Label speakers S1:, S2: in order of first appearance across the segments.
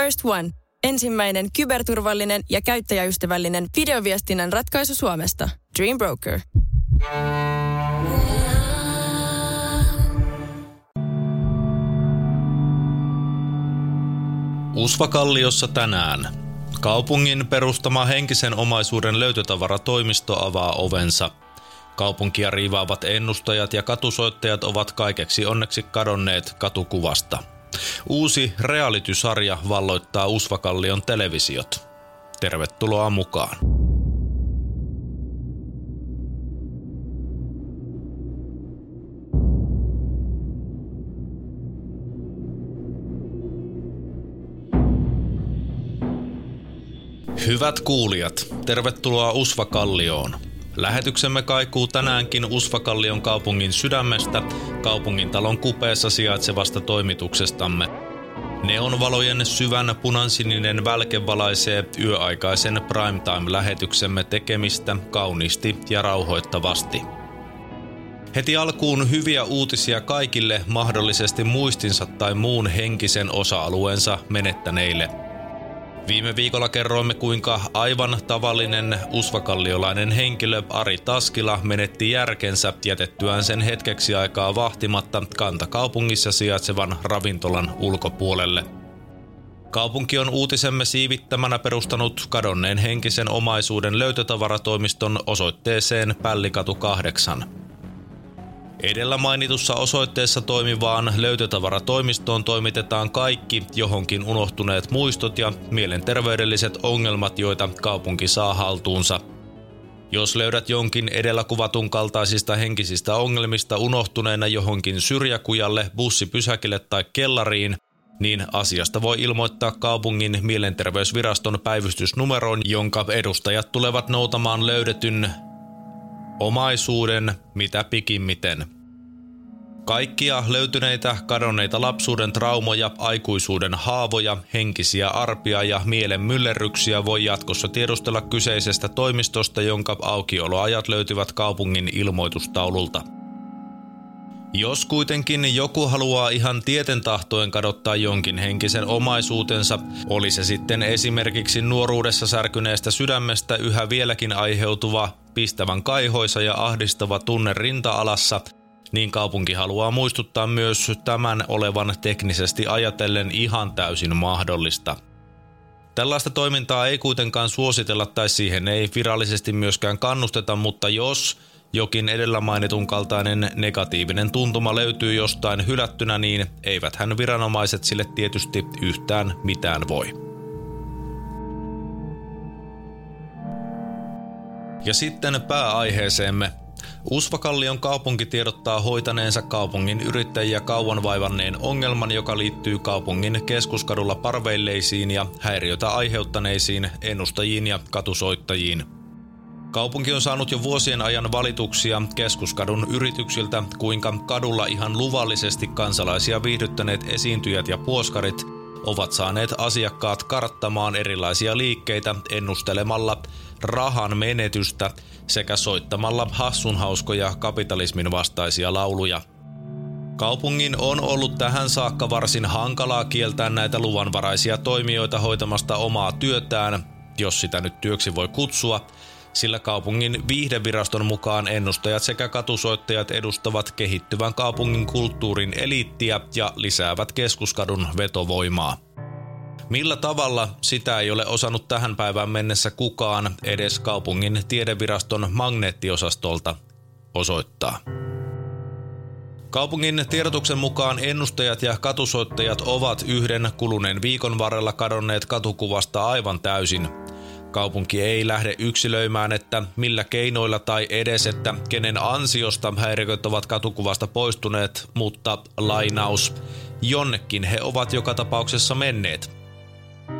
S1: First One. Ensimmäinen kyberturvallinen ja käyttäjäystävällinen videoviestinnän ratkaisu Suomesta. Dream Broker.
S2: Usvakalliossa tänään. Kaupungin perustama henkisen omaisuuden löytötavaratoimisto avaa ovensa. Kaupunkia riivaavat ennustajat ja katusoittajat ovat kaikeksi onneksi kadonneet katukuvasta. Uusi reality-sarja valloittaa Usvakallion televisiot. Tervetuloa mukaan. Hyvät kuulijat, tervetuloa Usvakallioon. Lähetyksemme kaikuu tänäänkin Usvakallion kaupungin sydämestä, kaupungintalon kupeessa sijaitsevasta toimituksestamme. Neonvalojen syvän punansininen välke valaisee yöaikaisen primetime-lähetyksemme tekemistä kauniisti ja rauhoittavasti. Heti alkuun hyviä uutisia kaikille mahdollisesti muistinsa tai muun henkisen osa-alueensa menettäneille – Viime viikolla kerroimme, kuinka aivan tavallinen usvakalliolainen henkilö Ari Taskila menetti järkensä jätettyään sen hetkeksi aikaa vahtimatta kantakaupungissa sijaitsevan ravintolan ulkopuolelle. Kaupunki on uutisemme siivittämänä perustanut kadonneen henkisen omaisuuden löytötavaratoimiston osoitteeseen Pällikatu 8. Edellä mainitussa osoitteessa toimivaan löytötavaratoimistoon toimitetaan kaikki johonkin unohtuneet muistot ja mielenterveydelliset ongelmat, joita kaupunki saa haltuunsa. Jos löydät jonkin edellä kuvatun kaltaisista henkisistä ongelmista unohtuneena johonkin syrjäkujalle, bussipysäkille tai kellariin, niin asiasta voi ilmoittaa kaupungin mielenterveysviraston päivystysnumeroon, jonka edustajat tulevat noutamaan löydetyn Omaisuuden mitä pikimmiten. Kaikkia löytyneitä kadonneita lapsuuden traumoja, aikuisuuden haavoja, henkisiä arpia ja mielen myllerryksiä voi jatkossa tiedustella kyseisestä toimistosta, jonka aukioloajat löytyvät kaupungin ilmoitustaululta. Jos kuitenkin joku haluaa ihan tieten tahtoen kadottaa jonkin henkisen omaisuutensa, oli se sitten esimerkiksi nuoruudessa särkyneestä sydämestä yhä vieläkin aiheutuva pistävän kaihoisa ja ahdistava tunne rinta-alassa, niin kaupunki haluaa muistuttaa myös tämän olevan teknisesti ajatellen ihan täysin mahdollista. Tällaista toimintaa ei kuitenkaan suositella tai siihen ei virallisesti myöskään kannusteta, mutta jos jokin edellä mainitun kaltainen negatiivinen tuntuma löytyy jostain hylättynä, niin eivät hän viranomaiset sille tietysti yhtään mitään voi. Ja sitten pääaiheeseemme. Usvakallion kaupunki tiedottaa hoitaneensa kaupungin yrittäjiä kauan vaivanneen ongelman, joka liittyy kaupungin keskuskadulla parveilleisiin ja häiriötä aiheuttaneisiin ennustajiin ja katusoittajiin. Kaupunki on saanut jo vuosien ajan valituksia keskuskadun yrityksiltä, kuinka kadulla ihan luvallisesti kansalaisia viihdyttäneet esiintyjät ja puoskarit ovat saaneet asiakkaat karttamaan erilaisia liikkeitä ennustelemalla rahan menetystä sekä soittamalla hassunhauskoja kapitalismin vastaisia lauluja. Kaupungin on ollut tähän saakka varsin hankalaa kieltää näitä luvanvaraisia toimijoita hoitamasta omaa työtään, jos sitä nyt työksi voi kutsua, sillä kaupungin viihdeviraston mukaan ennustajat sekä katusoittajat edustavat kehittyvän kaupungin kulttuurin eliittiä ja lisäävät keskuskadun vetovoimaa. Millä tavalla sitä ei ole osannut tähän päivään mennessä kukaan edes kaupungin tiedeviraston magneettiosastolta osoittaa. Kaupungin tiedotuksen mukaan ennustajat ja katusoittajat ovat yhden kuluneen viikon varrella kadonneet katukuvasta aivan täysin. Kaupunki ei lähde yksilöimään, että millä keinoilla tai edes, että kenen ansiosta häiriköt ovat katukuvasta poistuneet, mutta lainaus, jonnekin he ovat joka tapauksessa menneet –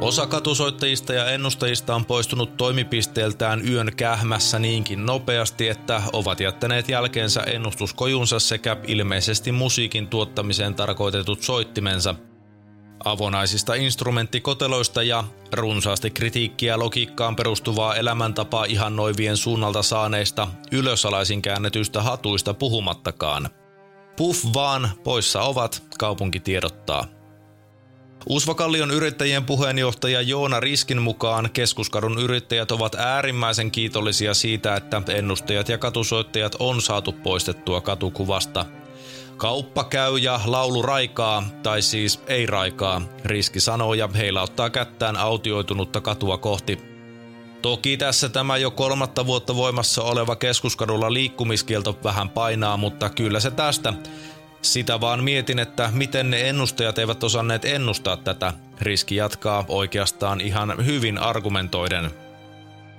S2: Osa katusoittajista ja ennustajista on poistunut toimipisteeltään yön kähmässä niinkin nopeasti, että ovat jättäneet jälkeensä ennustuskojunsa sekä ilmeisesti musiikin tuottamiseen tarkoitetut soittimensa. Avonaisista instrumenttikoteloista ja runsaasti kritiikkiä logiikkaan perustuvaa elämäntapaa ihannoivien suunnalta saaneista ylösalaisin käännetyistä hatuista puhumattakaan. Puff vaan, poissa ovat, kaupunki tiedottaa. Uusvakallion yrittäjien puheenjohtaja Joona Riskin mukaan keskuskadun yrittäjät ovat äärimmäisen kiitollisia siitä, että ennustajat ja katusoittajat on saatu poistettua katukuvasta. Kauppa käy ja laulu raikaa, tai siis ei raikaa, Riski sanoo ja heillä ottaa kättään autioitunutta katua kohti. Toki tässä tämä jo kolmatta vuotta voimassa oleva keskuskadulla liikkumiskielto vähän painaa, mutta kyllä se tästä. Sitä vaan mietin, että miten ne ennustajat eivät osanneet ennustaa tätä. Riski jatkaa oikeastaan ihan hyvin argumentoiden.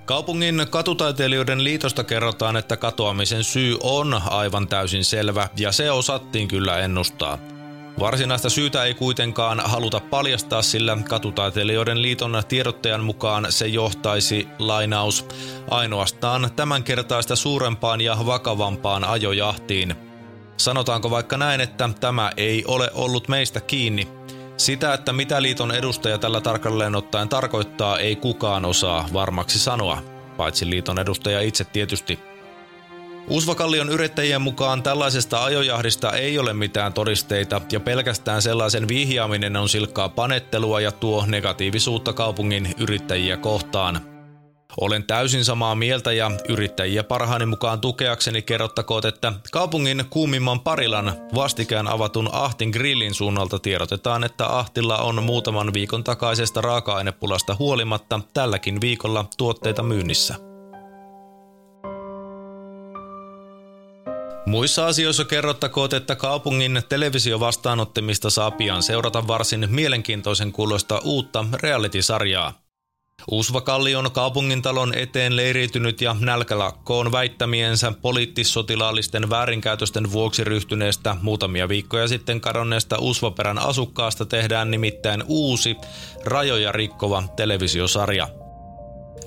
S2: Kaupungin katutaiteilijoiden liitosta kerrotaan, että katoamisen syy on aivan täysin selvä ja se osattiin kyllä ennustaa. Varsinaista syytä ei kuitenkaan haluta paljastaa, sillä katutaiteilijoiden liiton tiedottajan mukaan se johtaisi, lainaus, ainoastaan tämänkertaista suurempaan ja vakavampaan ajojahtiin – Sanotaanko vaikka näin, että tämä ei ole ollut meistä kiinni. Sitä, että mitä liiton edustaja tällä tarkalleen ottaen tarkoittaa, ei kukaan osaa varmaksi sanoa, paitsi liiton edustaja itse tietysti. Uusvakallion yrittäjien mukaan tällaisesta ajojahdista ei ole mitään todisteita ja pelkästään sellaisen vihjaaminen on silkkaa panettelua ja tuo negatiivisuutta kaupungin yrittäjiä kohtaan – olen täysin samaa mieltä ja yrittäjiä parhaani mukaan tukeakseni kerrottakoot, että kaupungin kuumimman Parilan vastikään avatun Ahtin grillin suunnalta tiedotetaan, että Ahtilla on muutaman viikon takaisesta raaka-ainepulasta huolimatta tälläkin viikolla tuotteita myynnissä. Muissa asioissa kerrottakoot, että kaupungin televisiovastaanottimista saa pian seurata varsin mielenkiintoisen kuulosta uutta reality-sarjaa – Uusvakallion kaupungintalon eteen leiriytynyt ja nälkälakkoon väittämiensä poliittissotilaallisten väärinkäytösten vuoksi ryhtyneestä muutamia viikkoja sitten kadonneesta Uusvaperän asukkaasta tehdään nimittäin uusi, rajoja rikkova televisiosarja.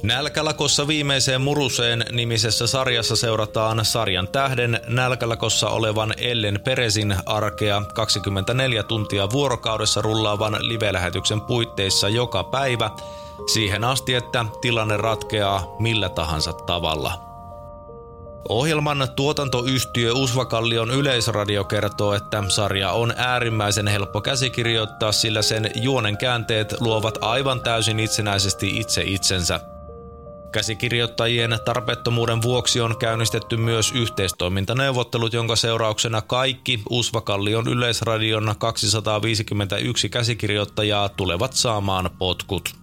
S2: Nälkälakossa viimeiseen muruseen nimisessä sarjassa seurataan sarjan tähden nälkälakossa olevan Ellen Peresin arkea 24 tuntia vuorokaudessa rullaavan live-lähetyksen puitteissa joka päivä – siihen asti, että tilanne ratkeaa millä tahansa tavalla. Ohjelman tuotantoyhtiö Usvakallion yleisradio kertoo, että sarja on äärimmäisen helppo käsikirjoittaa, sillä sen juonen käänteet luovat aivan täysin itsenäisesti itse itsensä. Käsikirjoittajien tarpeettomuuden vuoksi on käynnistetty myös yhteistoimintaneuvottelut, jonka seurauksena kaikki Usvakallion yleisradion 251 käsikirjoittajaa tulevat saamaan potkut.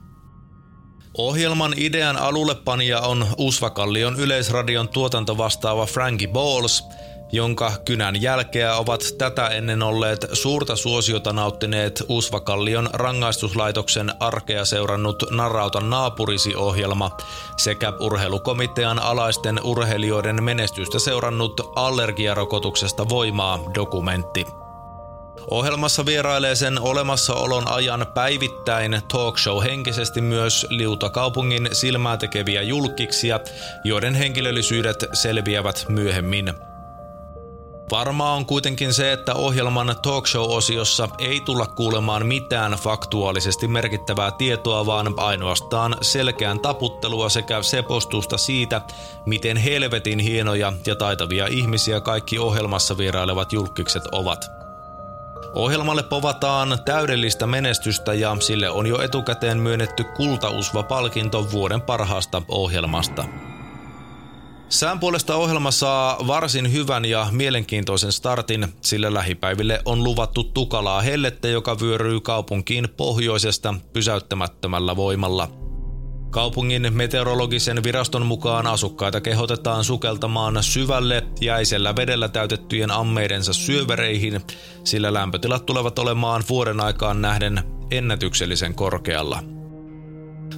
S2: Ohjelman idean alullepanija on Usvakallion yleisradion tuotantovastaava Frankie Balls, jonka kynän jälkeä ovat tätä ennen olleet suurta suosiota nauttineet Usvakallion rangaistuslaitoksen arkea seurannut Narauta naapurisi-ohjelma sekä urheilukomitean alaisten urheilijoiden menestystä seurannut allergiarokotuksesta voimaa dokumentti. Ohjelmassa vierailee sen olemassaolon ajan päivittäin talkshow henkisesti myös liutakaupungin silmää tekeviä julkiksia, joiden henkilöllisyydet selviävät myöhemmin. Varmaa on kuitenkin se, että ohjelman talkshow-osiossa ei tulla kuulemaan mitään faktuaalisesti merkittävää tietoa, vaan ainoastaan selkeän taputtelua sekä sepostusta siitä, miten helvetin hienoja ja taitavia ihmisiä kaikki ohjelmassa vierailevat julkikset ovat. Ohjelmalle povataan täydellistä menestystä ja sille on jo etukäteen myönnetty kultausva-palkinto vuoden parhaasta ohjelmasta. Sään puolesta ohjelma saa varsin hyvän ja mielenkiintoisen startin, sillä lähipäiville on luvattu tukalaa hellettä, joka vyöryy kaupunkiin pohjoisesta pysäyttämättömällä voimalla – Kaupungin meteorologisen viraston mukaan asukkaita kehotetaan sukeltamaan syvälle jäisellä vedellä täytettyjen ammeidensa syövereihin, sillä lämpötilat tulevat olemaan vuoden aikaan nähden ennätyksellisen korkealla.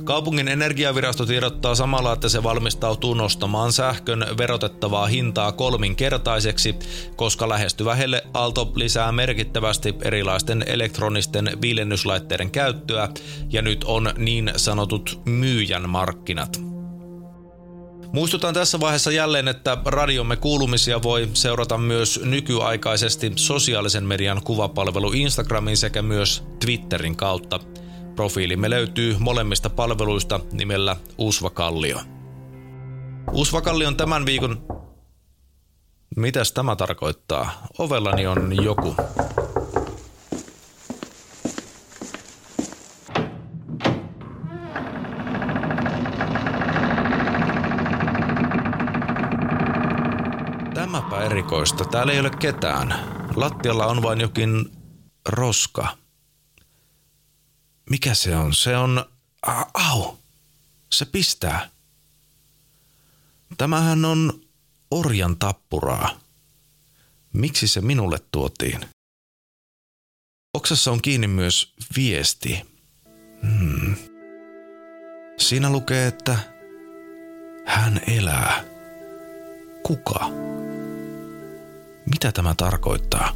S2: Kaupungin energiavirasto tiedottaa samalla, että se valmistautuu nostamaan sähkön verotettavaa hintaa kolminkertaiseksi, koska lähestyvä aalto lisää merkittävästi erilaisten elektronisten viilennyslaitteiden käyttöä ja nyt on niin sanotut myyjän markkinat. Muistutan tässä vaiheessa jälleen, että radiomme kuulumisia voi seurata myös nykyaikaisesti sosiaalisen median kuvapalvelu Instagramin sekä myös Twitterin kautta – Profiilimme löytyy molemmista palveluista nimellä Usvakallio. Usvakalli on tämän viikon... Mitäs tämä tarkoittaa? Ovellani on joku. Tämäpä erikoista. Täällä ei ole ketään. Lattialla on vain jokin roska. Mikä se on? Se on... Au! Se pistää. Tämähän on orjan tappuraa. Miksi se minulle tuotiin? Oksassa on kiinni myös viesti. Hmm. Siinä lukee, että hän elää. Kuka? Mitä tämä tarkoittaa?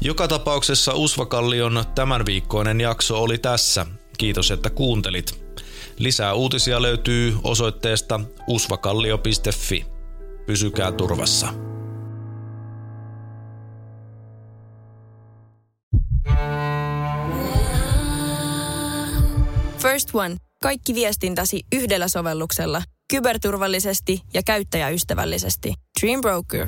S2: Joka tapauksessa Usvakallion tämän viikkoinen jakso oli tässä. Kiitos, että kuuntelit. Lisää uutisia löytyy osoitteesta usvakallio.fi. Pysykää turvassa.
S1: First One. Kaikki viestintäsi yhdellä sovelluksella. Kyberturvallisesti ja käyttäjäystävällisesti. Dream Broker.